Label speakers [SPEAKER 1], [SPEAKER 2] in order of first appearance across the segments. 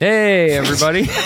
[SPEAKER 1] Hey, everybody.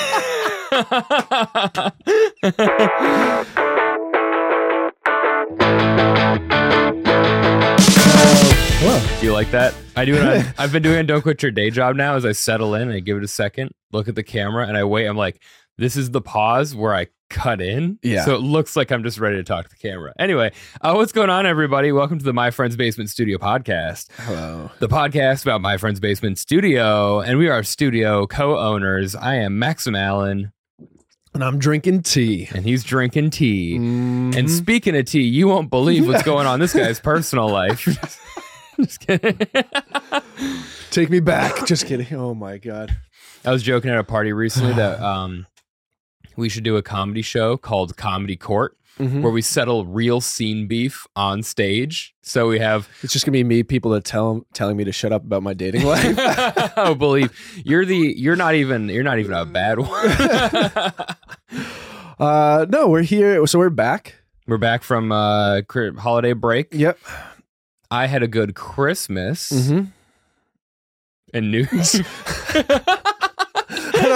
[SPEAKER 2] Hello.
[SPEAKER 1] Do you like that? I do it. On, I've been doing it. Don't quit your day job now. As I settle in, I give it a second, look at the camera, and I wait. I'm like, this is the pause where I cut in.
[SPEAKER 2] Yeah.
[SPEAKER 1] So it looks like I'm just ready to talk to the camera. Anyway, uh, what's going on, everybody? Welcome to the My Friend's Basement Studio podcast.
[SPEAKER 2] Hello.
[SPEAKER 1] the podcast about my friend's basement studio, and we are studio co-owners. I am Maxim Allen,
[SPEAKER 2] And I'm drinking tea.
[SPEAKER 1] and he's drinking tea.
[SPEAKER 2] Mhm.
[SPEAKER 1] And speaking of tea, you won't believe what's going on in this guy's personal life. Just kidding.
[SPEAKER 2] take me back. Just kidding. Oh my god.
[SPEAKER 1] I was joking at a party recently that um, we should do a comedy show called Comedy Court,
[SPEAKER 2] Mhm.
[SPEAKER 1] where we settle real scene beef on stage. So we have
[SPEAKER 2] It's just gonna be me, people that tell telling me to shut up about my dating life.
[SPEAKER 1] oh, believe you're the you're not even you're not even a bad one.
[SPEAKER 2] uh, no, we're here. So we're back.
[SPEAKER 1] We're back from uh holiday break.
[SPEAKER 2] Yep.
[SPEAKER 1] I had a good Christmas
[SPEAKER 2] Mm-hmm.
[SPEAKER 1] and New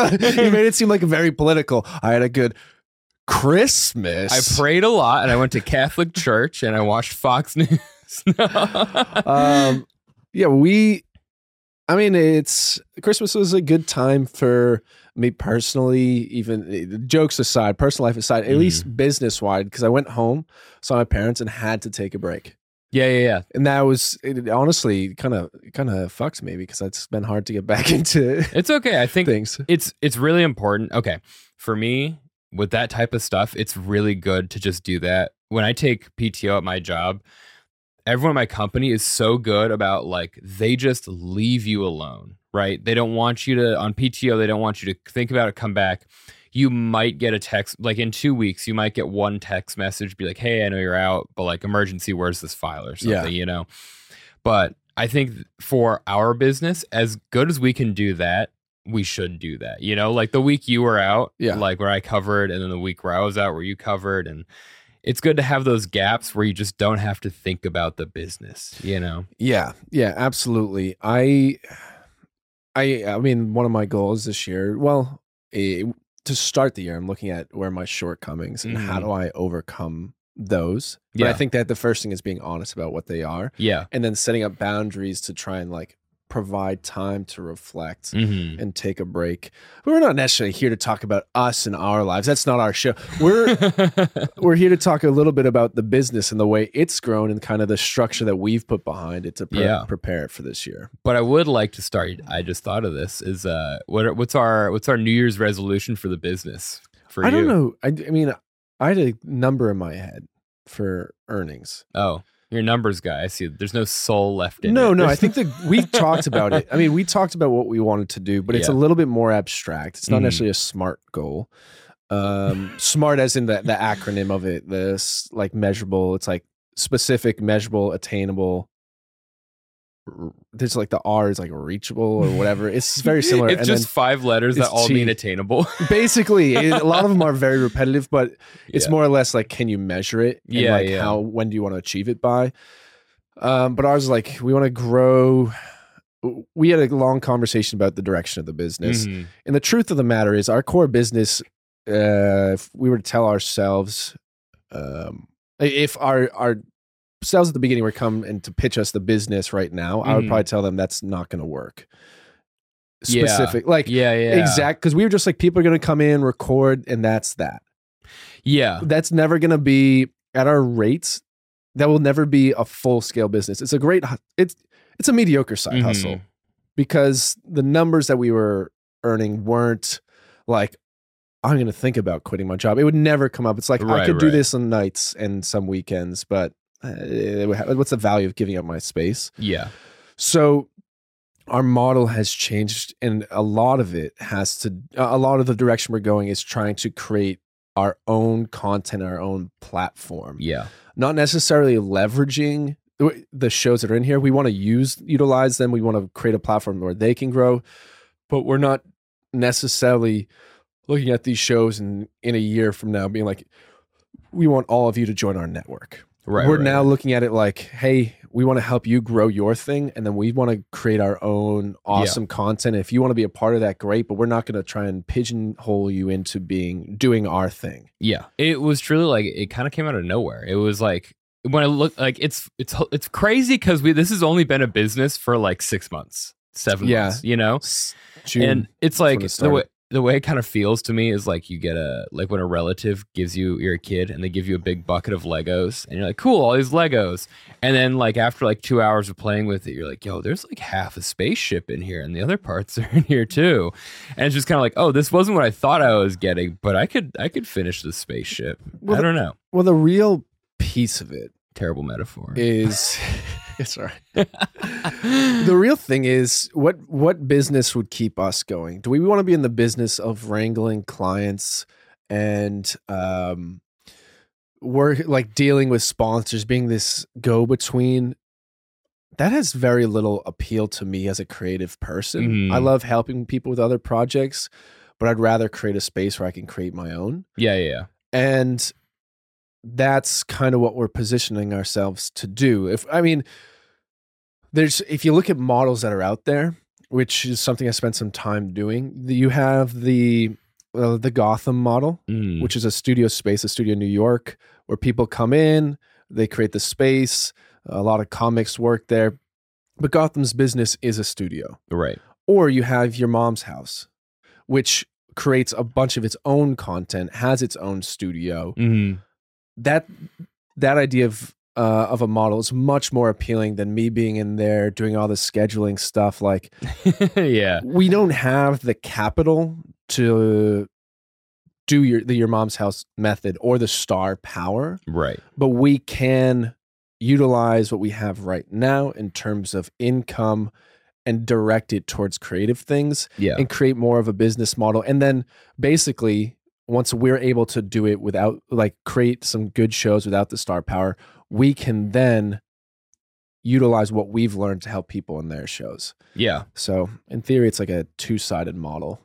[SPEAKER 2] you made it seem like very political. I had a good Christmas.
[SPEAKER 1] I prayed a lot and I went to Catholic church and I watched Fox News.
[SPEAKER 2] um, yeah, we. I mean, it's Christmas was a good time for me personally. Even jokes aside, personal life aside, at
[SPEAKER 1] Mhm.
[SPEAKER 2] least business wide, because I went home, saw my parents, and had to take a break.
[SPEAKER 1] Yeah, yeah, yeah.
[SPEAKER 2] And that was it, honestly kind of kind of fucks me because it's been hard to get back into
[SPEAKER 1] It's okay. I think
[SPEAKER 2] things.
[SPEAKER 1] it's it's really important. Okay. For me, with that type of stuff, it's really good to just do that. When I take PTO at my job, everyone in my company is so good about like they just leave you alone, right? They don't want you to on PTO, they don't want you to think about it, come back. You might get a text like in two weeks, you might get one text message, be like, Hey, I know you're out, but like emergency, where's this file or something,
[SPEAKER 2] Yeah.
[SPEAKER 1] you know? But I think for our business, as good as we can do that, we should do that. You know, like the week you were out,
[SPEAKER 2] Yeah.
[SPEAKER 1] like where I covered, and then the week where I was out, where you covered, and it's good to have those gaps where you just don't have to think about the business. You know,
[SPEAKER 2] Yeah, yeah, absolutely. I, I, I mean, one of my goals this year, well, to start the year, I'm looking at where my shortcomings and how
[SPEAKER 1] Mhm.
[SPEAKER 2] do I overcome those. But I think that the first thing is being honest about what they are,
[SPEAKER 1] yeah,
[SPEAKER 2] and then setting up boundaries to try and like provide time to reflect.
[SPEAKER 1] hmm
[SPEAKER 2] And take a break. We're not necessarily here to talk about us and our lives. That's not our show. We're we're here to talk a little bit about the business and the way it's grown and kind of the structure that we've put behind it to pre-
[SPEAKER 1] Yeah.
[SPEAKER 2] prepare it for this year.
[SPEAKER 1] but I would like to start. I just thought of this: is uh, what are, what's our what's our New Year's resolution for the business? For
[SPEAKER 2] I
[SPEAKER 1] you?
[SPEAKER 2] don't know. I, I mean, I had a number in my head for earnings.
[SPEAKER 1] Oh, you're numbers guy. I see. There's no soul left in
[SPEAKER 2] No,
[SPEAKER 1] it.
[SPEAKER 2] no. No.
[SPEAKER 1] I
[SPEAKER 2] think that we talked about it. I mean, we talked about what we wanted to do, but it's a little bit more abstract. It's not
[SPEAKER 1] Mhm.
[SPEAKER 2] necessarily a smart goal. Um, smart as in the, the acronym of it, this like measurable. It's like specific, measurable, attainable. There's like the R is like reachable or whatever. It's very similar.
[SPEAKER 1] It's
[SPEAKER 2] and
[SPEAKER 1] just five letters that all mean attainable.
[SPEAKER 2] basically, it- a lot of them are very repetitive, but it's
[SPEAKER 1] Yeah.
[SPEAKER 2] more or less like can you measure it
[SPEAKER 1] Yeah,
[SPEAKER 2] like
[SPEAKER 1] yeah.
[SPEAKER 2] how when do you want to achieve it by um but ours is like we want to grow we had a long conversation about the direction of the business
[SPEAKER 1] Mhm.
[SPEAKER 2] and the truth of the matter is our core business uh if we were to tell ourselves um if our our sales at the beginning were come and to pitch us the business right now i would
[SPEAKER 1] Mhm.
[SPEAKER 2] probably tell them that's not going to work.
[SPEAKER 1] Yeah.
[SPEAKER 2] specific like
[SPEAKER 1] Yeah, yeah,
[SPEAKER 2] exact because we were just like people are going to come in record and that's that.
[SPEAKER 1] Yeah,
[SPEAKER 2] that's never going to be at our rates. That will never be a full scale business. It's a great it's it's a mediocre side
[SPEAKER 1] Mhm.
[SPEAKER 2] hustle because the numbers that we were earning weren't like i'm going to think about quitting my job. It would never come up. It's like i
[SPEAKER 1] Right,
[SPEAKER 2] could do this on nights and some weekends but uh, it would ha- what's the value of giving up my space
[SPEAKER 1] yeah.
[SPEAKER 2] so our model has changed, and a lot of it has to. A lot of the direction we're going is trying to create our own content, our own platform.
[SPEAKER 1] Yeah.
[SPEAKER 2] Not necessarily leveraging the- the shows that are in here. We want to use, utilize them. We want to create a platform where they can grow, but we're not necessarily looking at these shows and in a year from now being like, we want all of you to join our network.
[SPEAKER 1] Right.
[SPEAKER 2] we're
[SPEAKER 1] right,
[SPEAKER 2] now
[SPEAKER 1] right.
[SPEAKER 2] looking at it like, hey, we want to help you grow your thing and then we want to create our own awesome content if you want to be a part of that great but we're not going to try and pigeonhole you into being doing our thing
[SPEAKER 1] Yeah, it was truly like it kind of came out of nowhere. It was like when I look like it's it's it's crazy because we this has only been a business for like six months, seven
[SPEAKER 2] Yeah.
[SPEAKER 1] months, you know,
[SPEAKER 2] June,
[SPEAKER 1] and it's like
[SPEAKER 2] it
[SPEAKER 1] the way the way it kind of feels to me is like you get a like when a relative gives you you're a kid and they give you a big bucket of Legos and you're like cool all these Legos. And then like after like two hours of playing with it you're like yo there's like half a spaceship in here and the other parts are in here too. And it's just kind of like oh this wasn't what I thought I was getting but I could I could finish the spaceship.
[SPEAKER 2] Well,
[SPEAKER 1] I don't know.
[SPEAKER 2] well the real piece of it
[SPEAKER 1] terrible metaphor.
[SPEAKER 2] is it's all right the real thing is what what business would keep us going? Do we want to be in the business of wrangling clients and um work like dealing with sponsors being this go between that has very little appeal to me as a creative person.
[SPEAKER 1] Mhm.
[SPEAKER 2] i love helping people with other projects but i'd rather create a space where i can create my own.
[SPEAKER 1] Yeah yeah yeah.
[SPEAKER 2] And that's kind of what we're positioning ourselves to do. If i mean there's if you look at models that are out there which is something i spent some time doing you have the uh, the gotham model
[SPEAKER 1] Mm.
[SPEAKER 2] which is a studio space a studio in new york where people come in they create the space a lot of comics work there but gotham's business is a studio
[SPEAKER 1] right
[SPEAKER 2] or you have your mom's house which creates a bunch of its own content has its own studio
[SPEAKER 1] Mhm.
[SPEAKER 2] that that idea of uh, of a model is much more appealing than me being in there doing all the scheduling stuff. Like
[SPEAKER 1] yeah
[SPEAKER 2] we don't have the capital to do your the your mom's house method or the star power,
[SPEAKER 1] right
[SPEAKER 2] but we can utilize what we have right now in terms of income and direct it towards creative things
[SPEAKER 1] yeah
[SPEAKER 2] and create more of a business model. And then basically, once we're able to do it without like create some good shows without the star power, we can then utilize what we've learned to help people in their shows.
[SPEAKER 1] yeah
[SPEAKER 2] So in theory, it's like a two-sided model.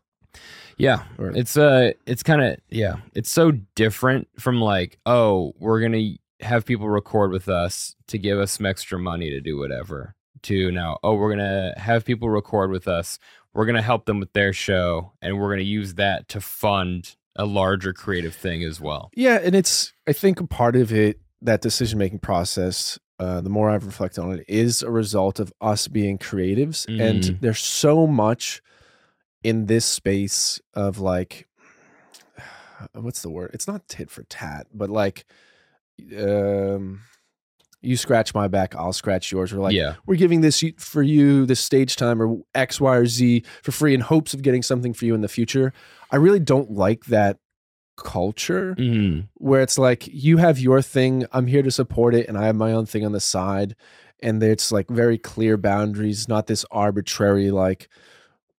[SPEAKER 1] Yeah,
[SPEAKER 2] Or-
[SPEAKER 1] it's uh it's kind of yeah, it's so different from like, oh, we're going to have people record with us to give us some extra money to do whatever. To now, oh, we're going to have people record with us. We're going to help them with their show and we're going to use that to fund a larger creative thing as well.
[SPEAKER 2] Yeah, and it's I think a part of it that decision-making process. Uh, the more I've reflected on it, is a result of us being creatives, and
[SPEAKER 1] Mhm.
[SPEAKER 2] there's so much in this space of like, what's the word? It's not tit for tat, but like, um, you scratch my back, I'll scratch yours. We're like,
[SPEAKER 1] yeah.
[SPEAKER 2] we're giving this for you, this stage time or X, Y, or Z for free in hopes of getting something for you in the future. I really don't like that culture
[SPEAKER 1] Mhm.
[SPEAKER 2] where it's like you have your thing, I'm here to support it, and I have my own thing on the side. And it's like very clear boundaries, not this arbitrary, like,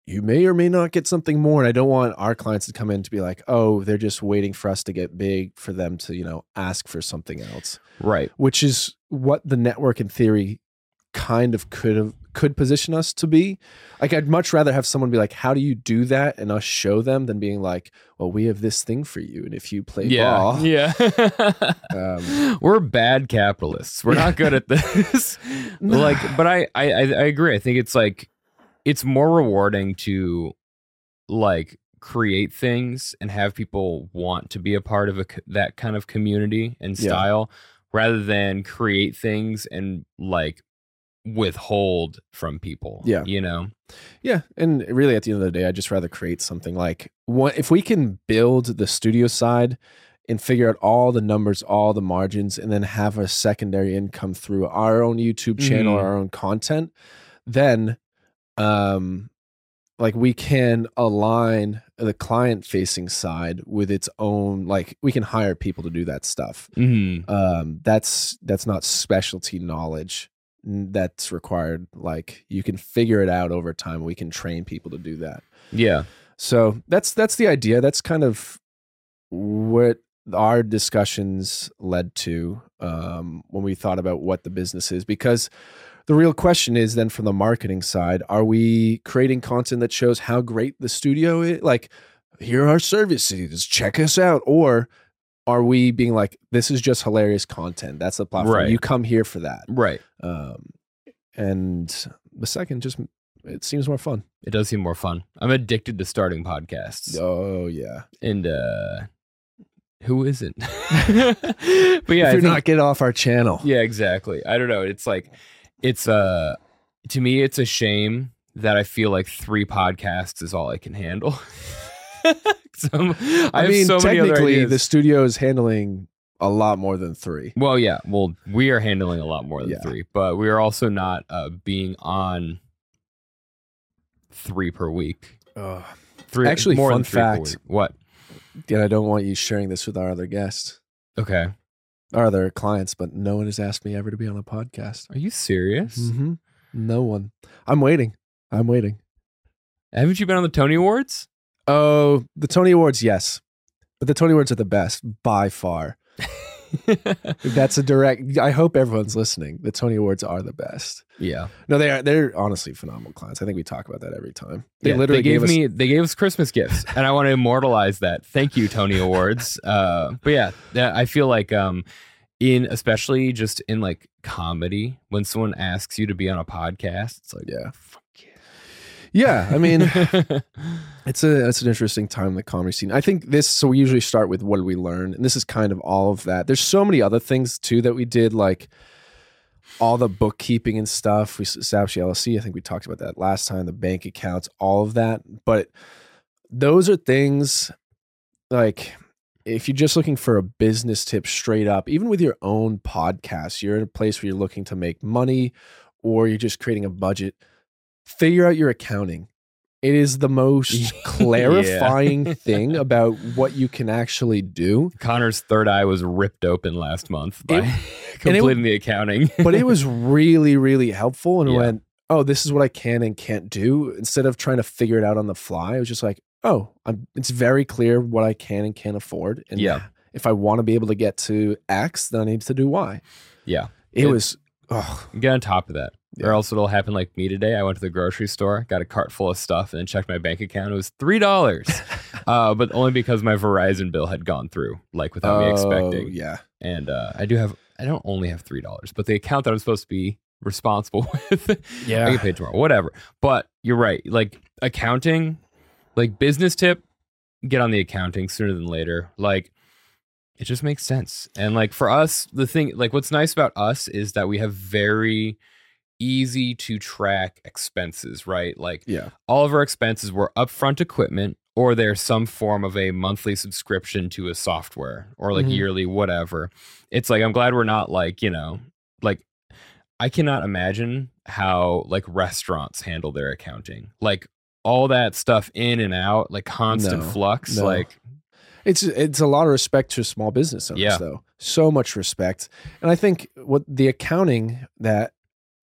[SPEAKER 2] you may or may not get something more. And I don't want our clients to come in to be like, oh, they're just waiting for us to get big for them to, you know, ask for something else,
[SPEAKER 1] Right.
[SPEAKER 2] which is what the network in theory kind of could have could position us to be. Like I'd much rather have someone be like, "How do you do that?" and us show them than being like, "Well, we have this thing for you, and if you play
[SPEAKER 1] Yeah.
[SPEAKER 2] ball,
[SPEAKER 1] Yeah.
[SPEAKER 2] Um,
[SPEAKER 1] We're bad capitalists. We're not good at this. like, but I, I, I agree. I think it's like, it's more rewarding to, like, create things and have people want to be a part of a, that kind of community and
[SPEAKER 2] Yeah.
[SPEAKER 1] style, rather than create things and like withhold from people.
[SPEAKER 2] Yeah.
[SPEAKER 1] you know.
[SPEAKER 2] Yeah, and really, at the end of the day, I just rather create something like what if we can build the studio side and figure out all the numbers, all the margins, and then have a secondary income through our own YouTube channel,
[SPEAKER 1] Mhm.
[SPEAKER 2] our own content, then, um, like we can align the client facing side with its own like we can hire people to do that stuff
[SPEAKER 1] Mm-hmm.
[SPEAKER 2] um that's that's not specialty knowledge that's required like you can figure it out over time we can train people to do that
[SPEAKER 1] Yeah.
[SPEAKER 2] so that's that's the idea that's kind of what our discussions led to um when we thought about what the business is because the real question is then from the marketing side are we creating content that shows how great the studio is like here are our services check us out or are we being like this is just hilarious content? That's the platform.
[SPEAKER 1] Right.
[SPEAKER 2] You come here for that.
[SPEAKER 1] Right.
[SPEAKER 2] Um, and the second just it seems more fun.
[SPEAKER 1] It does seem more fun. I'm addicted to starting podcasts.
[SPEAKER 2] Oh yeah.
[SPEAKER 1] And uh who isn't? but yeah,
[SPEAKER 2] if you're
[SPEAKER 1] think-
[SPEAKER 2] not get off our channel.
[SPEAKER 1] Yeah, exactly. I don't know. It's like it's uh to me it's a shame that I feel like three podcasts is all I can handle. I,
[SPEAKER 2] I, mean,
[SPEAKER 1] so
[SPEAKER 2] technically, the studio is handling a lot more than three.
[SPEAKER 1] Well, yeah. Well, we are handling a lot more than
[SPEAKER 2] Yeah.
[SPEAKER 1] three, but we are also not uh, being on three per week. Uh, Three,
[SPEAKER 2] Actually,
[SPEAKER 1] more
[SPEAKER 2] fun
[SPEAKER 1] than three per
[SPEAKER 2] fact.
[SPEAKER 1] week. What?
[SPEAKER 2] And I don't want you sharing this with our other guests,
[SPEAKER 1] Okay.
[SPEAKER 2] our other clients, but no one has asked me ever to be on a podcast.
[SPEAKER 1] Are you serious?
[SPEAKER 2] Mm-hmm. No one. I'm waiting. I'm waiting.
[SPEAKER 1] Haven't you been on the Tony Awards?
[SPEAKER 2] Oh, the Tony Awards, yes. But the Tony Awards are the best by far. That's a direct. I hope everyone's listening. The Tony Awards are the best.
[SPEAKER 1] yeah.
[SPEAKER 2] No, they are. They're honestly phenomenal clients. I think we talk about that every time. They
[SPEAKER 1] Yeah,
[SPEAKER 2] literally
[SPEAKER 1] they gave,
[SPEAKER 2] gave, us.
[SPEAKER 1] me they gave us Christmas gifts, and I want to immortalize that. Thank you, Tony Awards. Uh, but yeah, yeah, I feel like um, in especially just in like comedy, when someone asks you to be on a podcast, it's like
[SPEAKER 2] Yeah. Yeah, I mean, it's a it's an interesting time in the comedy scene. I think this. So we usually start with what do we learn, and this is kind of all of that. There's so many other things too that we did, like all the bookkeeping and stuff. We established the LLC. I think we talked about that last time. The bank accounts, all of that. But those are things like if you're just looking for a business tip straight up, even with your own podcast, you're in a place where you're looking to make money or you're just creating a budget, figure out your accounting. It is the most clarifying thing about what you can actually do.
[SPEAKER 1] Connor's third eye was ripped open last month by
[SPEAKER 2] it-
[SPEAKER 1] completing the accounting.
[SPEAKER 2] But it was really, really helpful and
[SPEAKER 1] Yeah.
[SPEAKER 2] went, oh, this is what I can and can't do. Instead of trying to figure it out on the fly, I was just like, oh, I'm, it's very clear what I can and can't afford. And
[SPEAKER 1] Yeah.
[SPEAKER 2] if I want to be able to get to X, then I need to do Y.
[SPEAKER 1] yeah,
[SPEAKER 2] It,
[SPEAKER 1] It-
[SPEAKER 2] was, oh,
[SPEAKER 1] get on top of that.
[SPEAKER 2] Yeah.
[SPEAKER 1] Or else it'll happen like me today. I went to the grocery store, got a cart full of stuff, and then checked my bank account. It was three dollars, uh, but only because my Verizon bill had gone through, like without me
[SPEAKER 2] Oh,
[SPEAKER 1] expecting.
[SPEAKER 2] Yeah.
[SPEAKER 1] And uh, I do have, I don't only have three dollars, but the account that I'm supposed to be responsible with, yeah, I get paid tomorrow. Whatever. But you're right. Like accounting, like business tip, get on the accounting sooner than later. Like it just makes sense. And like for us, the thing, like what's nice about us is that we have very easy to track expenses, right? Like
[SPEAKER 2] Yeah.
[SPEAKER 1] all of our expenses were upfront equipment or there's some form of a monthly subscription to a software or like
[SPEAKER 2] Mhm.
[SPEAKER 1] yearly whatever it's like i'm glad we're not like you know like i cannot imagine how like restaurants handle their accounting like all that stuff in and out like constant
[SPEAKER 2] No,
[SPEAKER 1] flux
[SPEAKER 2] no.
[SPEAKER 1] like
[SPEAKER 2] It's it's a lot of respect to small business owners,
[SPEAKER 1] Yeah.
[SPEAKER 2] though. So much respect, and I think what the accounting that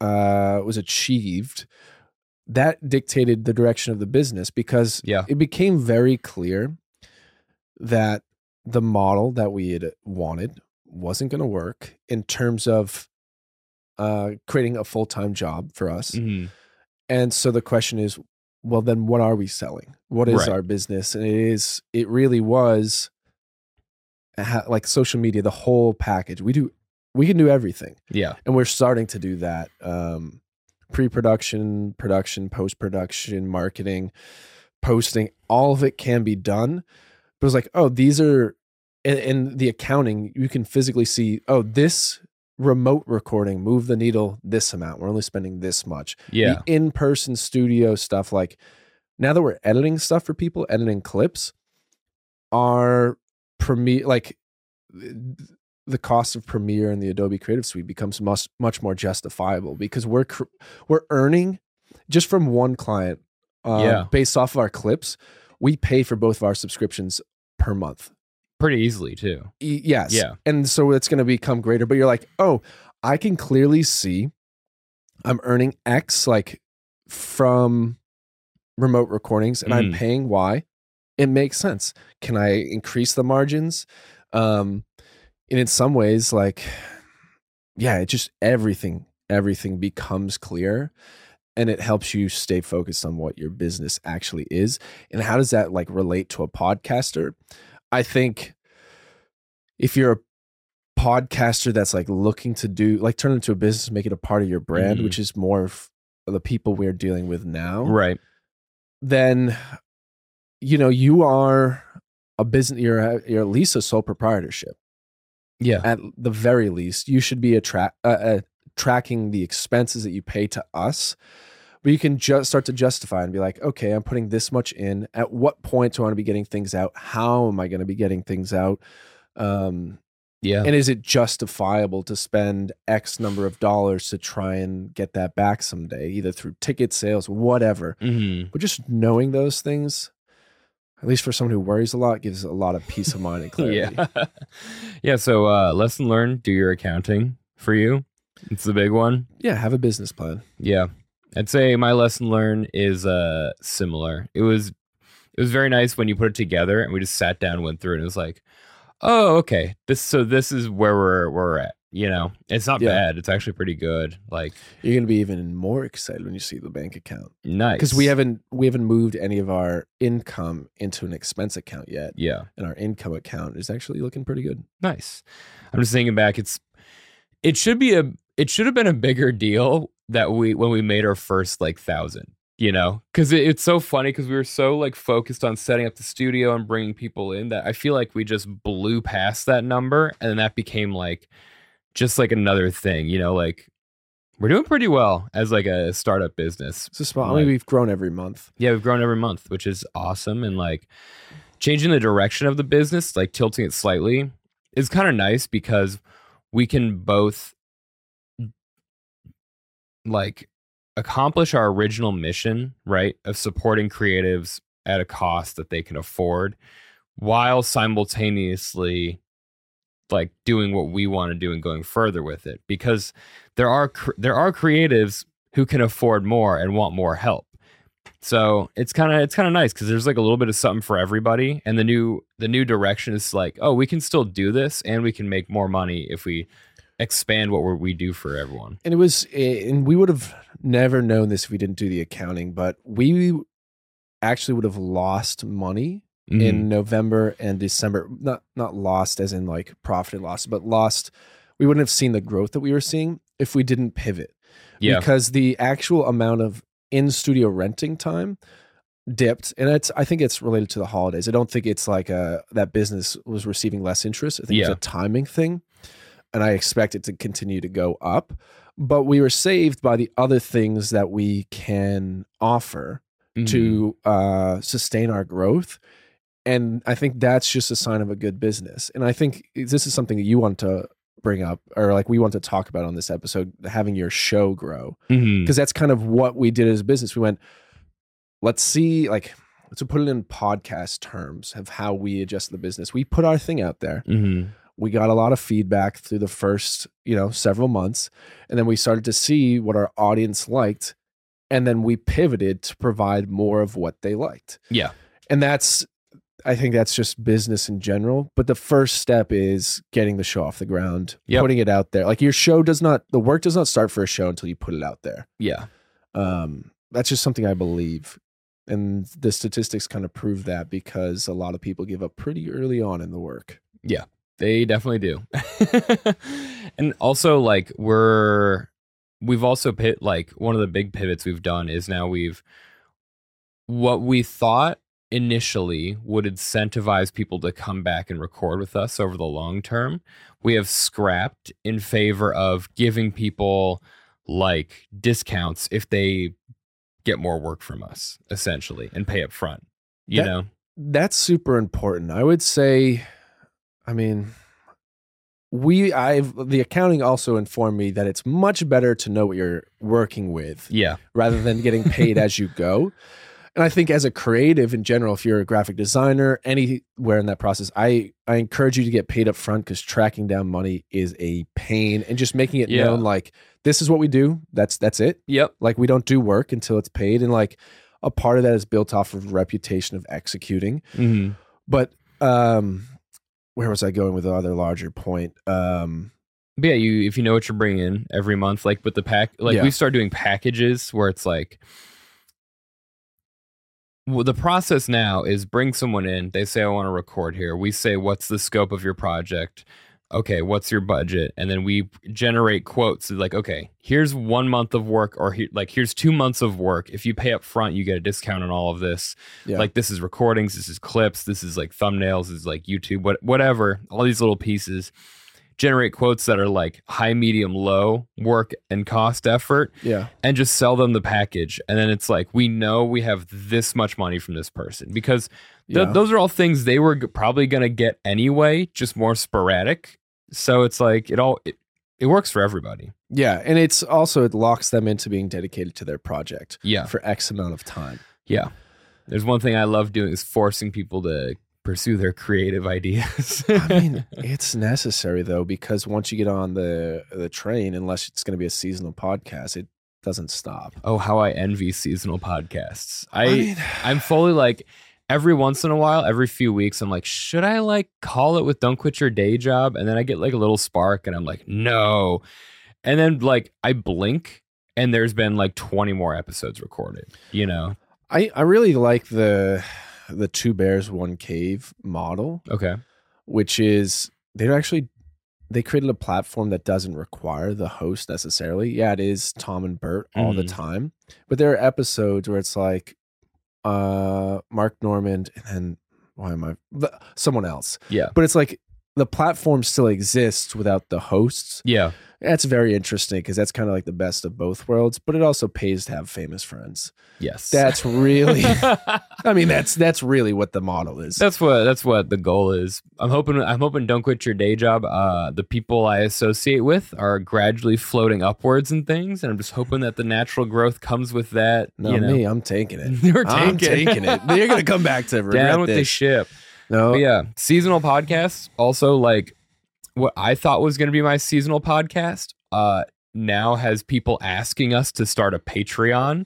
[SPEAKER 2] uh, was achieved that dictated the direction of the business because
[SPEAKER 1] Yeah.
[SPEAKER 2] it became very clear that the model that we had wanted wasn't going to work in terms of uh, creating a full time job for us.
[SPEAKER 1] mhm,
[SPEAKER 2] And so the question is, well, then what are we selling? What is
[SPEAKER 1] Right.
[SPEAKER 2] our business? And it is, it really was like social media, the whole package. We do, we can do everything.
[SPEAKER 1] yeah
[SPEAKER 2] And we're starting to do that. Um, Pre production, production, post production, marketing, posting, all of it can be done. But it's like, oh, these are, in, in the accounting, you can physically see, oh, this remote recording move the needle this amount. We're only spending this much
[SPEAKER 1] yeah
[SPEAKER 2] the in-person studio stuff like now that we're editing stuff for people editing clips are premiere like the cost of premiere and the adobe creative suite becomes much much more justifiable because we're cr- we're earning just from one client uh,
[SPEAKER 1] Yeah.
[SPEAKER 2] based off of our clips we pay for both of our subscriptions per month
[SPEAKER 1] pretty easily too
[SPEAKER 2] E- yes.
[SPEAKER 1] Yeah.
[SPEAKER 2] And so it's going to become greater. But you're like, oh, I can clearly see I'm earning X like from remote recordings and I'm
[SPEAKER 1] Mm.
[SPEAKER 2] paying Y. It makes sense. Can I increase the margins? Um, and in some ways, like, yeah, it just everything, everything becomes clear and it helps you stay focused on what your business actually is. And how does that like relate to a podcaster? I think if you're a podcaster that's like looking to do like turn it into a business, make it a part of your brand,
[SPEAKER 1] Mhm.
[SPEAKER 2] which is more of the people we're dealing with now,
[SPEAKER 1] Right.
[SPEAKER 2] then you know you are a business. You're a, you're at least a sole proprietorship.
[SPEAKER 1] Yeah.
[SPEAKER 2] At the very least, you should be a tra- uh, uh, tracking the expenses that you pay to us. But you can just start to justify and be like, okay, I'm putting this much in. At what point do I want to be getting things out? How am I going to be getting things out? Um,
[SPEAKER 1] Yeah.
[SPEAKER 2] and is it justifiable to spend X number of dollars to try and get that back someday, either through ticket sales, whatever?
[SPEAKER 1] hmm
[SPEAKER 2] But just knowing those things, at least for someone who worries a lot, gives a lot of peace of mind and clarity.
[SPEAKER 1] Yeah. yeah. So, uh, lesson learned do your accounting for you. It's the big one.
[SPEAKER 2] yeah, have a business plan.
[SPEAKER 1] Yeah. I'd say my lesson learned is uh similar. It was it was very nice when you put it together and we just sat down, went through it, and it was like, oh, okay. This so this is where we're where we're at. You know, it's not
[SPEAKER 2] Yeah.
[SPEAKER 1] bad. It's actually pretty good. Like
[SPEAKER 2] You're gonna be even more excited when you see the bank account
[SPEAKER 1] nice.
[SPEAKER 2] because we haven't we haven't moved any of our income into an expense account yet,
[SPEAKER 1] Yeah.
[SPEAKER 2] and our income account is actually looking pretty good.
[SPEAKER 1] Nice. I'm just thinking back, it's it should be a it should have been a bigger deal that we when we made our first like thousand you know because it, it's so funny because we were so like focused on setting up the studio and bringing people in that i feel like we just blew past that number and then that became like just like another thing you know like we're doing pretty well as like a startup business
[SPEAKER 2] It's a small. I mean, we've grown every month.
[SPEAKER 1] yeah we've grown every month which is awesome and like changing the direction of the business like tilting it slightly is kind of nice because we can both like accomplish our original mission right of supporting creatives at a cost that they can afford while simultaneously like doing what we want to do and going further with it because there are there are creatives who can afford more and want more help so it's kind of it's kind of nice because there's like a little bit of something for everybody, and the new the new direction is like, oh, we can still do this, and we can make more money if we expand what we do for everyone.
[SPEAKER 2] And it was, and we would have never known this if we didn't do the accounting, but we actually would have lost money
[SPEAKER 1] Mhm.
[SPEAKER 2] in November and December. Not not lost as in like profit and loss, but lost. We wouldn't have seen the growth that we were seeing if we didn't pivot.
[SPEAKER 1] yeah,
[SPEAKER 2] Because the actual amount of in studio renting time dipped, and it's I think it's related to the holidays. I don't think it's like a that business was receiving less interest. I think
[SPEAKER 1] Yeah.
[SPEAKER 2] it's a timing thing, and I expect it to continue to go up. But we were saved by the other things that we can offer
[SPEAKER 1] Mhm.
[SPEAKER 2] to uh, sustain our growth. And I think that's just a sign of a good business. And I think this is something that you want to bring up, or like we want to talk about on this episode, having your show grow. Because that's kind of what we did as a business. We went, let's see, like, to put it in podcast terms of how we adjust the business. We put our thing out there.
[SPEAKER 1] Mhm.
[SPEAKER 2] We got a lot of feedback through the first, you know, several months. And then we started to see what our audience liked. And then we pivoted to provide more of what they liked.
[SPEAKER 1] Yeah.
[SPEAKER 2] And that's, I think that's just business in general. But the first step is getting the show off the ground,
[SPEAKER 1] Yep.
[SPEAKER 2] putting it out there. Like your show does not, the work does not start for a show until you put it out there.
[SPEAKER 1] yeah,
[SPEAKER 2] Um, that's just something I believe. And the statistics kind of prove that because a lot of people give up pretty early on in the work.
[SPEAKER 1] Yeah, they definitely do. and also, like we're we've also pit like one of the big pivots we've done is now we've what we thought initially would incentivize people to come back and record with us over the long term we have scrapped in favor of giving people like discounts if they get more work from us essentially and pay up front you
[SPEAKER 2] That-
[SPEAKER 1] know
[SPEAKER 2] That's super important. I would say, I mean, we, I've, the accounting also informed me that it's much better to know what you're working with
[SPEAKER 1] yeah
[SPEAKER 2] rather than getting paid as you go. And I think as a creative in general, if you're a graphic designer, anywhere in that process, I, I encourage you to get paid up front because tracking down money is a pain and just making it
[SPEAKER 1] Yeah.
[SPEAKER 2] known like this is what we do. That's that's it.
[SPEAKER 1] yep
[SPEAKER 2] Like we don't do work until it's paid. And like a part of that is built off of reputation of executing.
[SPEAKER 1] hmm
[SPEAKER 2] But um where was I going with the other larger point? Um
[SPEAKER 1] But yeah, you if you know what you're bringing in every month, like with the pack, like
[SPEAKER 2] Yeah.
[SPEAKER 1] we start doing packages where it's like well, the process now is bring someone in. They say, I want to record here. We say, What's the scope of your project? Okay, what's your budget? And then we generate quotes like, okay, here's one month of work, or he, like, here's two months of work. If you pay up front, you get a discount on all of this.
[SPEAKER 2] Yeah.
[SPEAKER 1] Like, this is recordings, this is clips, this is like thumbnails, this is like YouTube, what, whatever, all these little pieces. Generate quotes that are like high, medium, low work and cost effort
[SPEAKER 2] yeah.
[SPEAKER 1] and just sell them the package. And then it's like, we know we have this much money from this person because th-
[SPEAKER 2] Yeah.
[SPEAKER 1] those are all things they were probably going to get anyway, just more sporadic. So it's like, it all, it, it works for everybody.
[SPEAKER 2] Yeah. And it's also, it locks them into being dedicated to their project
[SPEAKER 1] Yeah.
[SPEAKER 2] for X amount of time.
[SPEAKER 1] Yeah. There's one thing I love doing is forcing people to pursue their creative ideas.
[SPEAKER 2] I mean, it's necessary though, because once you get on the the train, unless it's going to be a seasonal podcast, it doesn't stop.
[SPEAKER 1] oh, how I envy seasonal podcasts. I,
[SPEAKER 2] mean,
[SPEAKER 1] I'm fully like every once in a while, every few weeks, I'm like, should I like call it with Don't Quit Your Day Job? And then I get like a little spark and I'm like, no. And then like I blink and there's been like 20 more episodes recorded, you know?
[SPEAKER 2] I I really like the the two bears one cave model,
[SPEAKER 1] Okay.
[SPEAKER 2] which is they're actually they created a platform that doesn't require the host necessarily. Yeah, it is Tom and Bert all the
[SPEAKER 1] Mhm.
[SPEAKER 2] time, but there are episodes where it's like uh Mark Normand and then why am I someone else?
[SPEAKER 1] Yeah.
[SPEAKER 2] But it's like the platform still exists without the hosts.
[SPEAKER 1] Yeah.
[SPEAKER 2] That's very interesting because that's kind of like the best of both worlds, but it also pays to have famous friends.
[SPEAKER 1] Yes.
[SPEAKER 2] That's really I mean that's that's really what the model is.
[SPEAKER 1] That's what that's what the goal is. I'm hoping I'm hoping don't quit your day job. Uh, the people I associate with are gradually floating upwards and things, and I'm just hoping that the natural growth comes with that.
[SPEAKER 2] no,
[SPEAKER 1] you know,
[SPEAKER 2] me, I'm taking it.
[SPEAKER 1] You're taking,
[SPEAKER 2] I'm
[SPEAKER 1] taking
[SPEAKER 2] it. You're gonna come back to regret
[SPEAKER 1] down with the ship.
[SPEAKER 2] No,
[SPEAKER 1] But yeah, seasonal podcasts. Also, like what I thought was going to be my seasonal podcast, uh, now has people asking us to start a Patreon,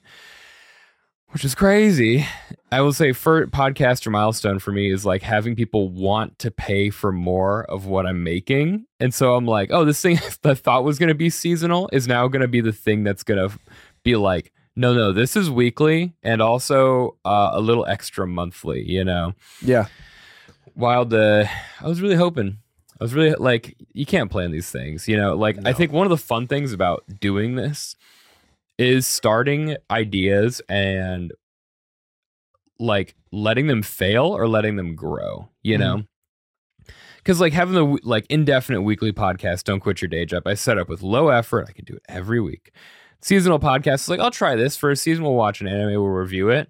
[SPEAKER 1] which is crazy. I will say, for podcaster milestone for me is like having people want to pay for more of what I'm making, and so I'm like, oh, this thing I thought was going to be seasonal is now going to be the thing that's going to be like. No, no, this is weekly and also uh, a little extra monthly, you know
[SPEAKER 2] yeah,
[SPEAKER 1] wild uh i was really hoping. I was really like you can't plan these things you know? Like i think one of the fun things about doing this is starting ideas and like letting them fail or letting them grow you know? Because like having the like indefinite weekly podcast don't quit your day job i set up with low effort i can do it every week. Seasonal podcast is like i'll try this for a season we'll watch an anime we'll review it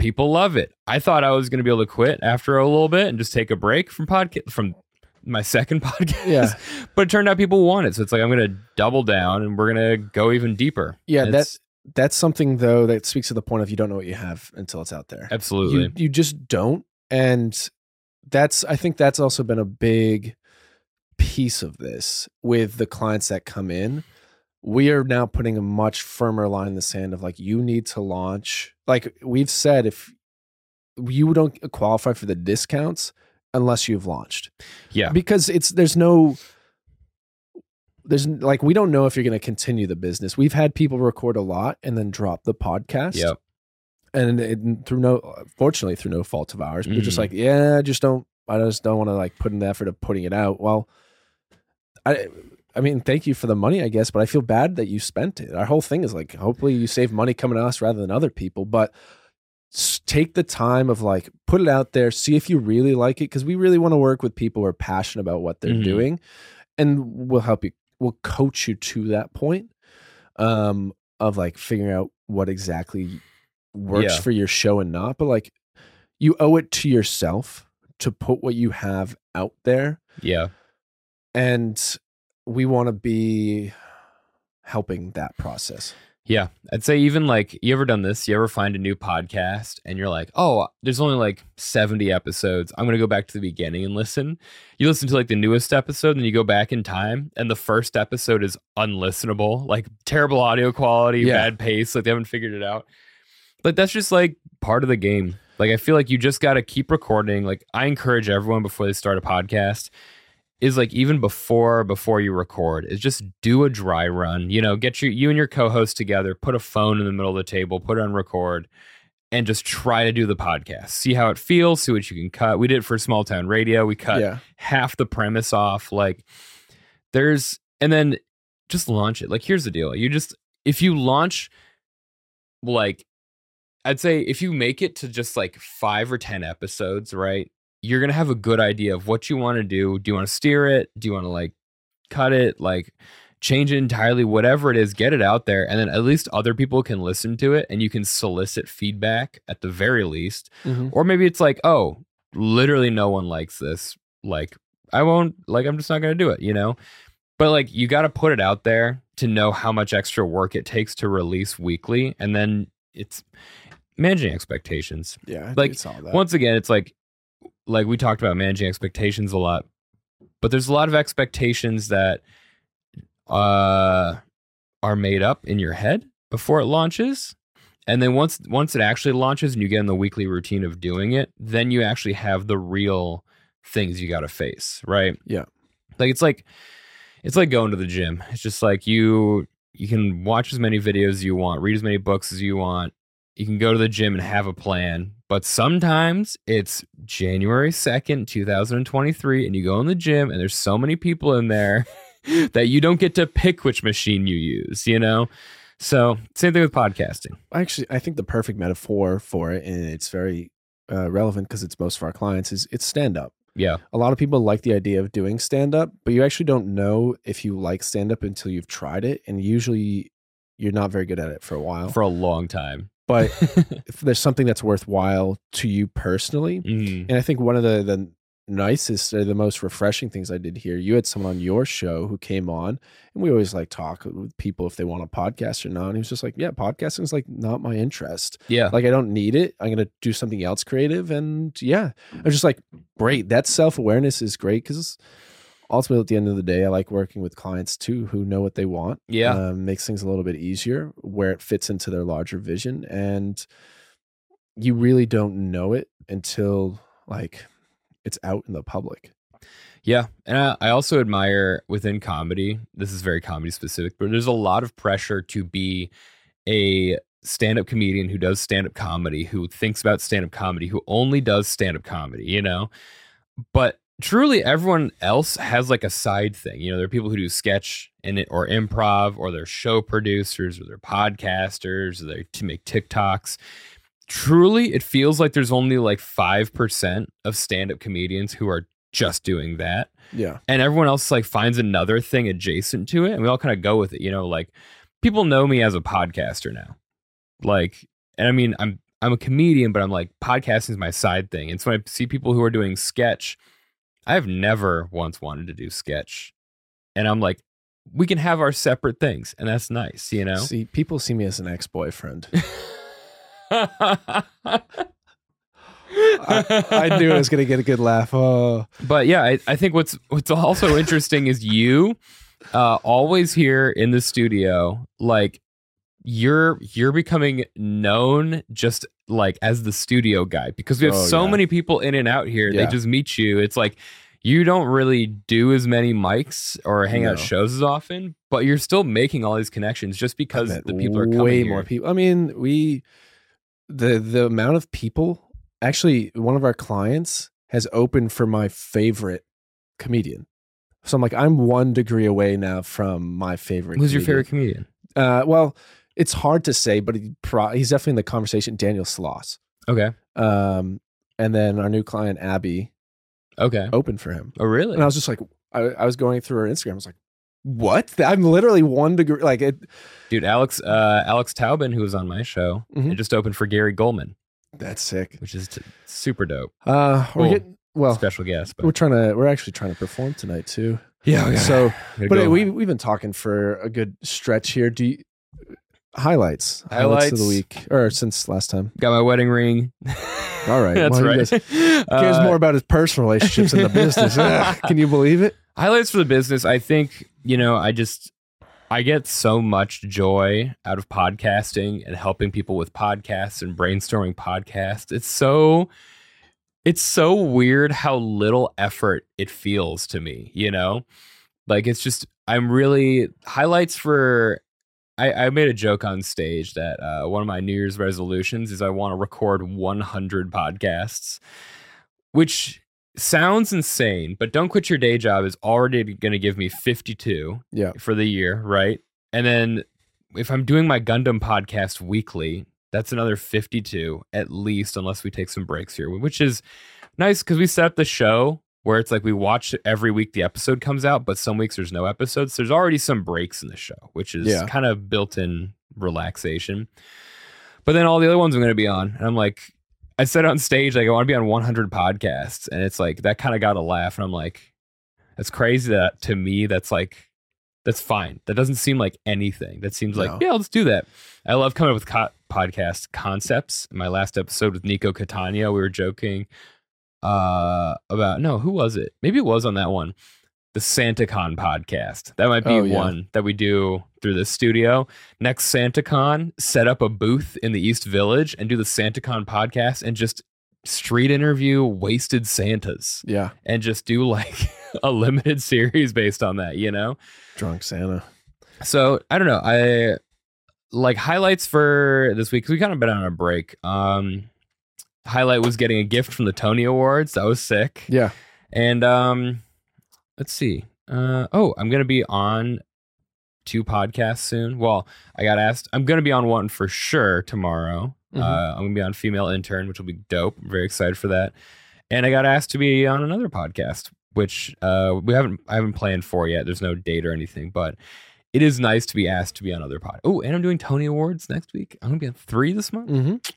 [SPEAKER 1] people love it. I thought I was going to be able to quit after a little bit and just take a break from podcast from my second podcast.
[SPEAKER 2] Yeah.
[SPEAKER 1] but it turned out people want it, so it's like I'm going to double down and we're going to go even deeper.
[SPEAKER 2] yeah.
[SPEAKER 1] And
[SPEAKER 2] That's that's something though that speaks to the point of you don't know what you have until it's out there.
[SPEAKER 1] absolutely
[SPEAKER 2] You you just don't, and that's I think that's also been a big piece of this with the clients that come in. We are now putting a much firmer line in the sand of like you need to launch. Like we've said, if you don't qualify for the discounts unless you've launched.
[SPEAKER 1] yeah.
[SPEAKER 2] because it's there's no there's like we don't know if you're going to continue the business. We've had people record a lot and then drop the podcast.
[SPEAKER 1] yeah
[SPEAKER 2] And it, through no fortunately through no fault of ours, we're just
[SPEAKER 1] Mhm.
[SPEAKER 2] like, yeah, I just don't I just don't want to like put in the effort of putting it out. Well, I I mean, thank you for the money, I guess, but I feel bad that you spent it. Our whole thing is like, hopefully you save money coming to us rather than other people, but take the time of like put it out there, see if you really like it, because we really want to work with people who are passionate about what they're
[SPEAKER 1] Mhm.
[SPEAKER 2] doing, and we'll help you, we'll coach you to that point um, of like figuring out what exactly works
[SPEAKER 1] Yeah.
[SPEAKER 2] for your show and not. But like, you owe it to yourself to put what you have out there
[SPEAKER 1] Yeah.
[SPEAKER 2] and we want to be helping that process.
[SPEAKER 1] Yeah. I'd say even like you ever done this? You ever find a new podcast and you're like, oh, there's only like 70 episodes. I'm going to go back to the beginning and listen. You listen to like the newest episode and you go back in time and the first episode is unlistenable, like terrible audio quality,
[SPEAKER 2] Yeah.
[SPEAKER 1] bad pace. Like they haven't figured it out. But that's just like part of the game. Like I feel like you just got to keep recording. Like I encourage everyone before they start a podcast is like even before before you record is just do a dry run you know get your you and your co-host together put a phone in the middle of the table put it on record and just try to do the podcast. See how it feels, see what you can cut. We did it for small town radio. We cut
[SPEAKER 2] yeah.
[SPEAKER 1] half the premise off. Like there's and then just launch it. Like here's the deal. You just if you launch like I'd say if you make it to just like 5 or 10 episodes, right? You're going to have a good idea of what you want to do. Do you want to steer it? Do you want to like cut it? Like change it entirely, whatever it is, get it out there. And then at least other people can listen to it and you can solicit feedback at the very least.
[SPEAKER 2] Mhm.
[SPEAKER 1] Or maybe it's like, oh, literally no one likes this. Like, I won't, like, I'm just not going to do it, you know? But like, you got to put it out there to know how much extra work it takes to release weekly. And then it's managing expectations.
[SPEAKER 2] Yeah. I
[SPEAKER 1] Like,
[SPEAKER 2] it's all that.
[SPEAKER 1] Once again, it's like, like we talked about managing expectations a lot, but there's a lot of expectations that uh, are made up in your head before it launches. And then once once it actually launches and you get in the weekly routine of doing it, then you actually have the real things you got to face, right?
[SPEAKER 2] Yeah.
[SPEAKER 1] Like it's like it's like going to the gym. It's just like you you can watch as many videos as you want, read as many books as you want. You can go to the gym and have a plan, but sometimes it's January 2nd, 2023 and you go in the gym and there's so many people in there that you don't get to pick which machine you use, you know? So, same thing with podcasting.
[SPEAKER 2] Actually, I think the perfect metaphor for it, and it's very uh, relevant because it's most of our clients, is it's stand up.
[SPEAKER 1] Yeah.
[SPEAKER 2] A lot of people like the idea of doing stand up, but you actually don't know if you like stand up until you've tried it. And usually you're not very good at it for a while.
[SPEAKER 1] For a long time.
[SPEAKER 2] But if there's something that's worthwhile to you personally,
[SPEAKER 1] Mhm.
[SPEAKER 2] and I think one of the the nicest or the most refreshing things I did here, you had someone on your show who came on, and we always like talk with people if they want a podcast or not. And he was just like, "Yeah, podcasting is like not my interest.
[SPEAKER 1] Yeah.
[SPEAKER 2] Like I don't need it. I'm gonna do something else creative." And yeah, I was just like, "Great, that self awareness is great because." Ultimately, at the end of the day, I like working with clients too who know what they want.
[SPEAKER 1] Yeah.
[SPEAKER 2] um, makes things a little bit easier where it fits into their larger vision, and you really don't know it until like it's out in the public.
[SPEAKER 1] Yeah, and I, I also admire within comedy. This is very comedy specific, but there's a lot of pressure to be a stand-up comedian who does stand-up comedy, who thinks about stand-up comedy, who only does stand-up comedy. You know, but truly, everyone else has like a side thing. You know, there are people who do sketch in it or improv, or they're show producers, or they're podcasters, or they to make TikToks. Truly, it feels like there's only like five percent of stand-up comedians who are just doing that
[SPEAKER 2] Yeah,
[SPEAKER 1] and everyone else like finds another thing adjacent to it and we all kind of go with it you know like people know me as a podcaster now like and i mean i'm i'm a comedian but i'm like podcasting is my side thing and so when i see people who are doing sketch i've never once wanted to do sketch and i'm like we can have our separate things and that's nice you know
[SPEAKER 2] see, people see me as an ex boyfriend. I, I knew I was gonna get a good laugh. Oh,
[SPEAKER 1] but yeah, I, I think what's what's also interesting is you uh, always here in the studio, like you're you're becoming known just like as the studio guy because we have
[SPEAKER 2] Oh,
[SPEAKER 1] so
[SPEAKER 2] yeah.
[SPEAKER 1] many people in and out here.
[SPEAKER 2] Yeah.
[SPEAKER 1] They just meet you. It's like you don't really do as many mics or hang out
[SPEAKER 2] No.
[SPEAKER 1] shows as often, but you're still making all these connections just because the people are coming
[SPEAKER 2] way
[SPEAKER 1] here.
[SPEAKER 2] more people. I mean, we the the amount of people. Actually, one of our clients has opened for my favorite comedian. So I'm like, I'm one degree away now from my favorite.
[SPEAKER 1] Who's your favorite comedian?
[SPEAKER 2] Uh, well, it's hard to say, but he pro- he's definitely in the conversation. Daniel Sloss.
[SPEAKER 1] Okay.
[SPEAKER 2] Um, and then our new client Abby
[SPEAKER 1] Okay.
[SPEAKER 2] opened for him,
[SPEAKER 1] Oh, really?
[SPEAKER 2] and I was just like, I, I was going through her Instagram. I was like, what? I'm literally one degree. Like it.
[SPEAKER 1] Dude, Alex uh, Alex Taubin, who was on my show,
[SPEAKER 2] Mhm.
[SPEAKER 1] it just opened for Gary Gulman,
[SPEAKER 2] That's sick.
[SPEAKER 1] which is t- super dope.
[SPEAKER 2] Uh, we're getting well.
[SPEAKER 1] Special guest, but
[SPEAKER 2] We're trying to. We're actually trying to perform tonight too.
[SPEAKER 1] yeah.
[SPEAKER 2] So, but
[SPEAKER 1] go.
[SPEAKER 2] we we've been talking for a good stretch here. Do you, highlights highlights of the week or since last time?
[SPEAKER 1] got my wedding ring.
[SPEAKER 2] All right.
[SPEAKER 1] that's
[SPEAKER 2] Well, he
[SPEAKER 1] right.
[SPEAKER 2] does- Cares
[SPEAKER 1] Uh,
[SPEAKER 2] more about his personal relationships than the business. Can you believe it?
[SPEAKER 1] highlights for the business. I think you know. I just I get so much joy out of podcasting and helping people with podcasts and brainstorming podcasts. It's so it's so weird how little effort it feels to me, you know? Like it's just I'm really highlights for I, I made a joke on stage that uh, one of my New Year's resolutions is I want to record 100 podcasts, which sounds insane, but Don't Quit Your Day Job is already going to give me 52
[SPEAKER 2] Yeah.
[SPEAKER 1] for the year, right? And then if I'm doing my Gundam podcast weekly, that's another 52 at least, unless we take some breaks here, which is nice because we set up the show where it's like we watch it every week the episode comes out, but some weeks there's no episodes. There's already some breaks in the show, which is
[SPEAKER 2] Yeah.
[SPEAKER 1] kind of built in relaxation. But then all the other ones I'm going to be on, and I'm like, I said on stage, like, I want to be on 100 podcasts. And it's like, that kind of got a laugh. And I'm like, that's crazy that to me, that's like, that's fine. That doesn't seem like anything. That seems like,
[SPEAKER 2] No.
[SPEAKER 1] yeah, let's do that. I love coming up with co- podcast concepts. In my last episode with Nico Catania, we were joking uh, about, no, who was it? Maybe it was on that one. The SantaCon podcast. That might be
[SPEAKER 2] Oh, yeah.
[SPEAKER 1] one that we do through the studio. Next SantaCon, set up a booth in the East Village and do the SantaCon podcast and just street interview wasted Santas
[SPEAKER 2] Yeah.
[SPEAKER 1] and just do like a limited series based on that, you know?
[SPEAKER 2] Drunk Santa.
[SPEAKER 1] So I don't know. I like highlights for this week we kind of been on a break. Um, highlight was getting a gift from the Tony Awards. That was sick.
[SPEAKER 2] Yeah.
[SPEAKER 1] And um, let's see. Uh, oh, I'm gonna be on two podcasts soon. Well, I got asked. I'm gonna be on one for sure tomorrow.
[SPEAKER 2] Mhm.
[SPEAKER 1] Uh, I'm gonna be on Female Intern, which will be dope. I'm very excited for that. And I got asked to be on another podcast, which uh, we haven't I haven't planned for yet. There's no date or anything, but it is nice to be asked to be on other pod. Oh, and I'm doing Tony Awards next week. I'm gonna be on three this month.
[SPEAKER 2] Mm-hmm.
[SPEAKER 1] So-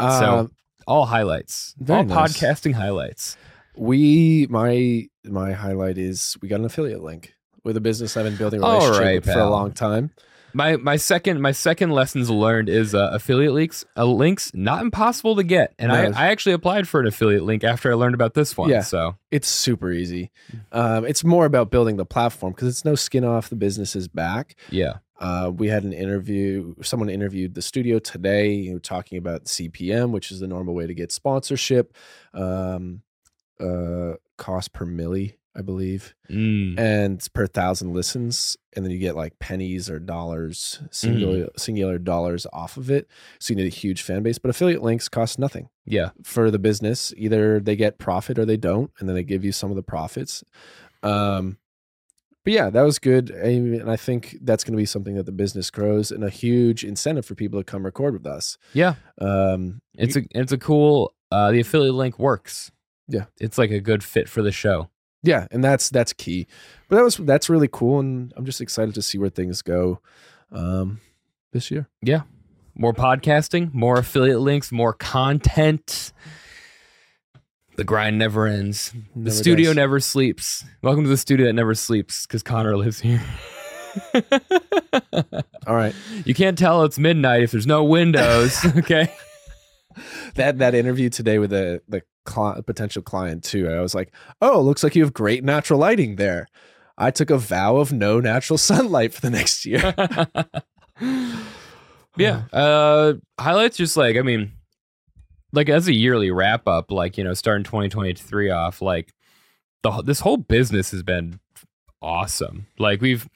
[SPEAKER 2] Uh,
[SPEAKER 1] All highlights,
[SPEAKER 2] Very
[SPEAKER 1] all
[SPEAKER 2] nice.
[SPEAKER 1] podcasting highlights.
[SPEAKER 2] we my my highlight is we got an affiliate link with a business I've been building a
[SPEAKER 1] All
[SPEAKER 2] relationship
[SPEAKER 1] right,
[SPEAKER 2] with for a
[SPEAKER 1] pal.
[SPEAKER 2] long time.
[SPEAKER 1] My my second my second lessons learned is uh, affiliate links uh, links not impossible to get, and
[SPEAKER 2] No.
[SPEAKER 1] I I actually applied for an affiliate link after I learned about this one.
[SPEAKER 2] Yeah.
[SPEAKER 1] So
[SPEAKER 2] It's super easy.
[SPEAKER 1] Mm.
[SPEAKER 2] Um, it's more about building the platform because it's no skin off the business's back.
[SPEAKER 1] yeah,
[SPEAKER 2] Uh, we had an interview. Someone interviewed the studio today, you know, talking about CPM, which is the normal way to get sponsorship. Um, uh, cost per milli, I believe,
[SPEAKER 1] Mm.
[SPEAKER 2] and per thousand listens, and then you get like pennies or dollars, singular singular dollars off of it. So you need a huge fan base. But affiliate links cost nothing
[SPEAKER 1] yeah,
[SPEAKER 2] for the business. Either they get profit or they don't, and then they give you some of the profits. Um, but yeah, that was good, and I think that's going to be something that the business grows, and a huge incentive for people to come record with us.
[SPEAKER 1] yeah.
[SPEAKER 2] Um,
[SPEAKER 1] It's a it's a cool. Uh, the affiliate link works.
[SPEAKER 2] Yeah.
[SPEAKER 1] it's like a good fit for the show.
[SPEAKER 2] yeah, and that's that's key. But that was that's really cool, and I'm just excited to see where things go um, this year. Yeah.
[SPEAKER 1] More podcasting, more affiliate links, more content. The grind never ends. The
[SPEAKER 2] Never
[SPEAKER 1] studio
[SPEAKER 2] does.
[SPEAKER 1] never sleeps. Welcome to the studio that never sleeps because Connor lives here.
[SPEAKER 2] All right,
[SPEAKER 1] you can't tell it's midnight if there's no windows. Okay.
[SPEAKER 2] that that interview today with the the cli- potential client too. I was like, oh, looks like you have great natural lighting there. I took a vow of no natural sunlight for the next year.
[SPEAKER 1] yeah. Uh, highlights just like I mean, like as a yearly wrap up, like you know, starting 2023 off, like the this whole business has been awesome. Like we've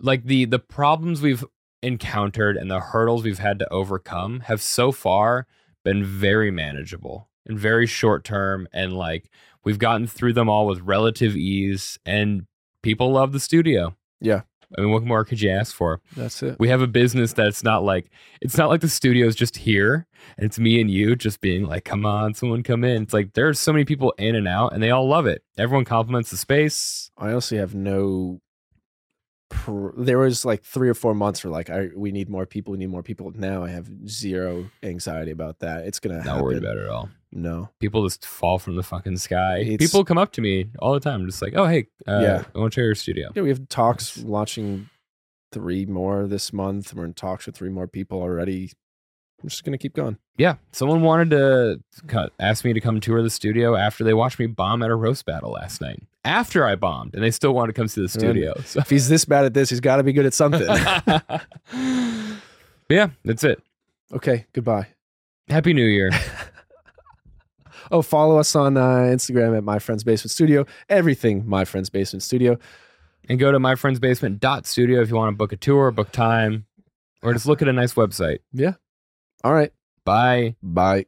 [SPEAKER 1] like the the problems we've encountered and the hurdles we've had to overcome have so far been very manageable and very short term and like we've gotten through them all with relative ease and people love the studio.
[SPEAKER 2] Yeah.
[SPEAKER 1] I mean, what more could you ask for?
[SPEAKER 2] That's it.
[SPEAKER 1] we have a business that's not like it's not like the studio's just here and it's me and you just being like come on someone come in it's like there's so many people in and out and they all love it everyone compliments the space
[SPEAKER 2] I honestly have no. Pr- there was like three or four months where like I we need more people, we need more people. Now I have zero anxiety about that. It's gonna
[SPEAKER 1] not
[SPEAKER 2] happen.
[SPEAKER 1] worried about it at all
[SPEAKER 2] No,
[SPEAKER 1] people just fall from the fucking sky
[SPEAKER 2] It's-
[SPEAKER 1] people come up to me all the time just like oh hey uh,
[SPEAKER 2] Yeah.
[SPEAKER 1] i want to try your studio
[SPEAKER 2] yeah, we have talks launching three more this month. We're in talks with three more people already. I'm just gonna keep going.
[SPEAKER 1] yeah someone wanted to cut, ask me to come tour the studio after they watched me bomb at a roast battle last night after i bombed and they still wanted to come see the studio so
[SPEAKER 2] If he's this bad at this, he's got to be good at something.
[SPEAKER 1] yeah that's it
[SPEAKER 2] okay, goodbye.
[SPEAKER 1] happy new year
[SPEAKER 2] Oh, follow us on uh, Instagram at My Friends Basement Studio. Everything My Friends Basement Studio.
[SPEAKER 1] and go to myfriendsbasement.studio if you want to book a tour, book time, or just look at a nice website. Yeah.
[SPEAKER 2] All right.
[SPEAKER 1] Bye.
[SPEAKER 2] Bye.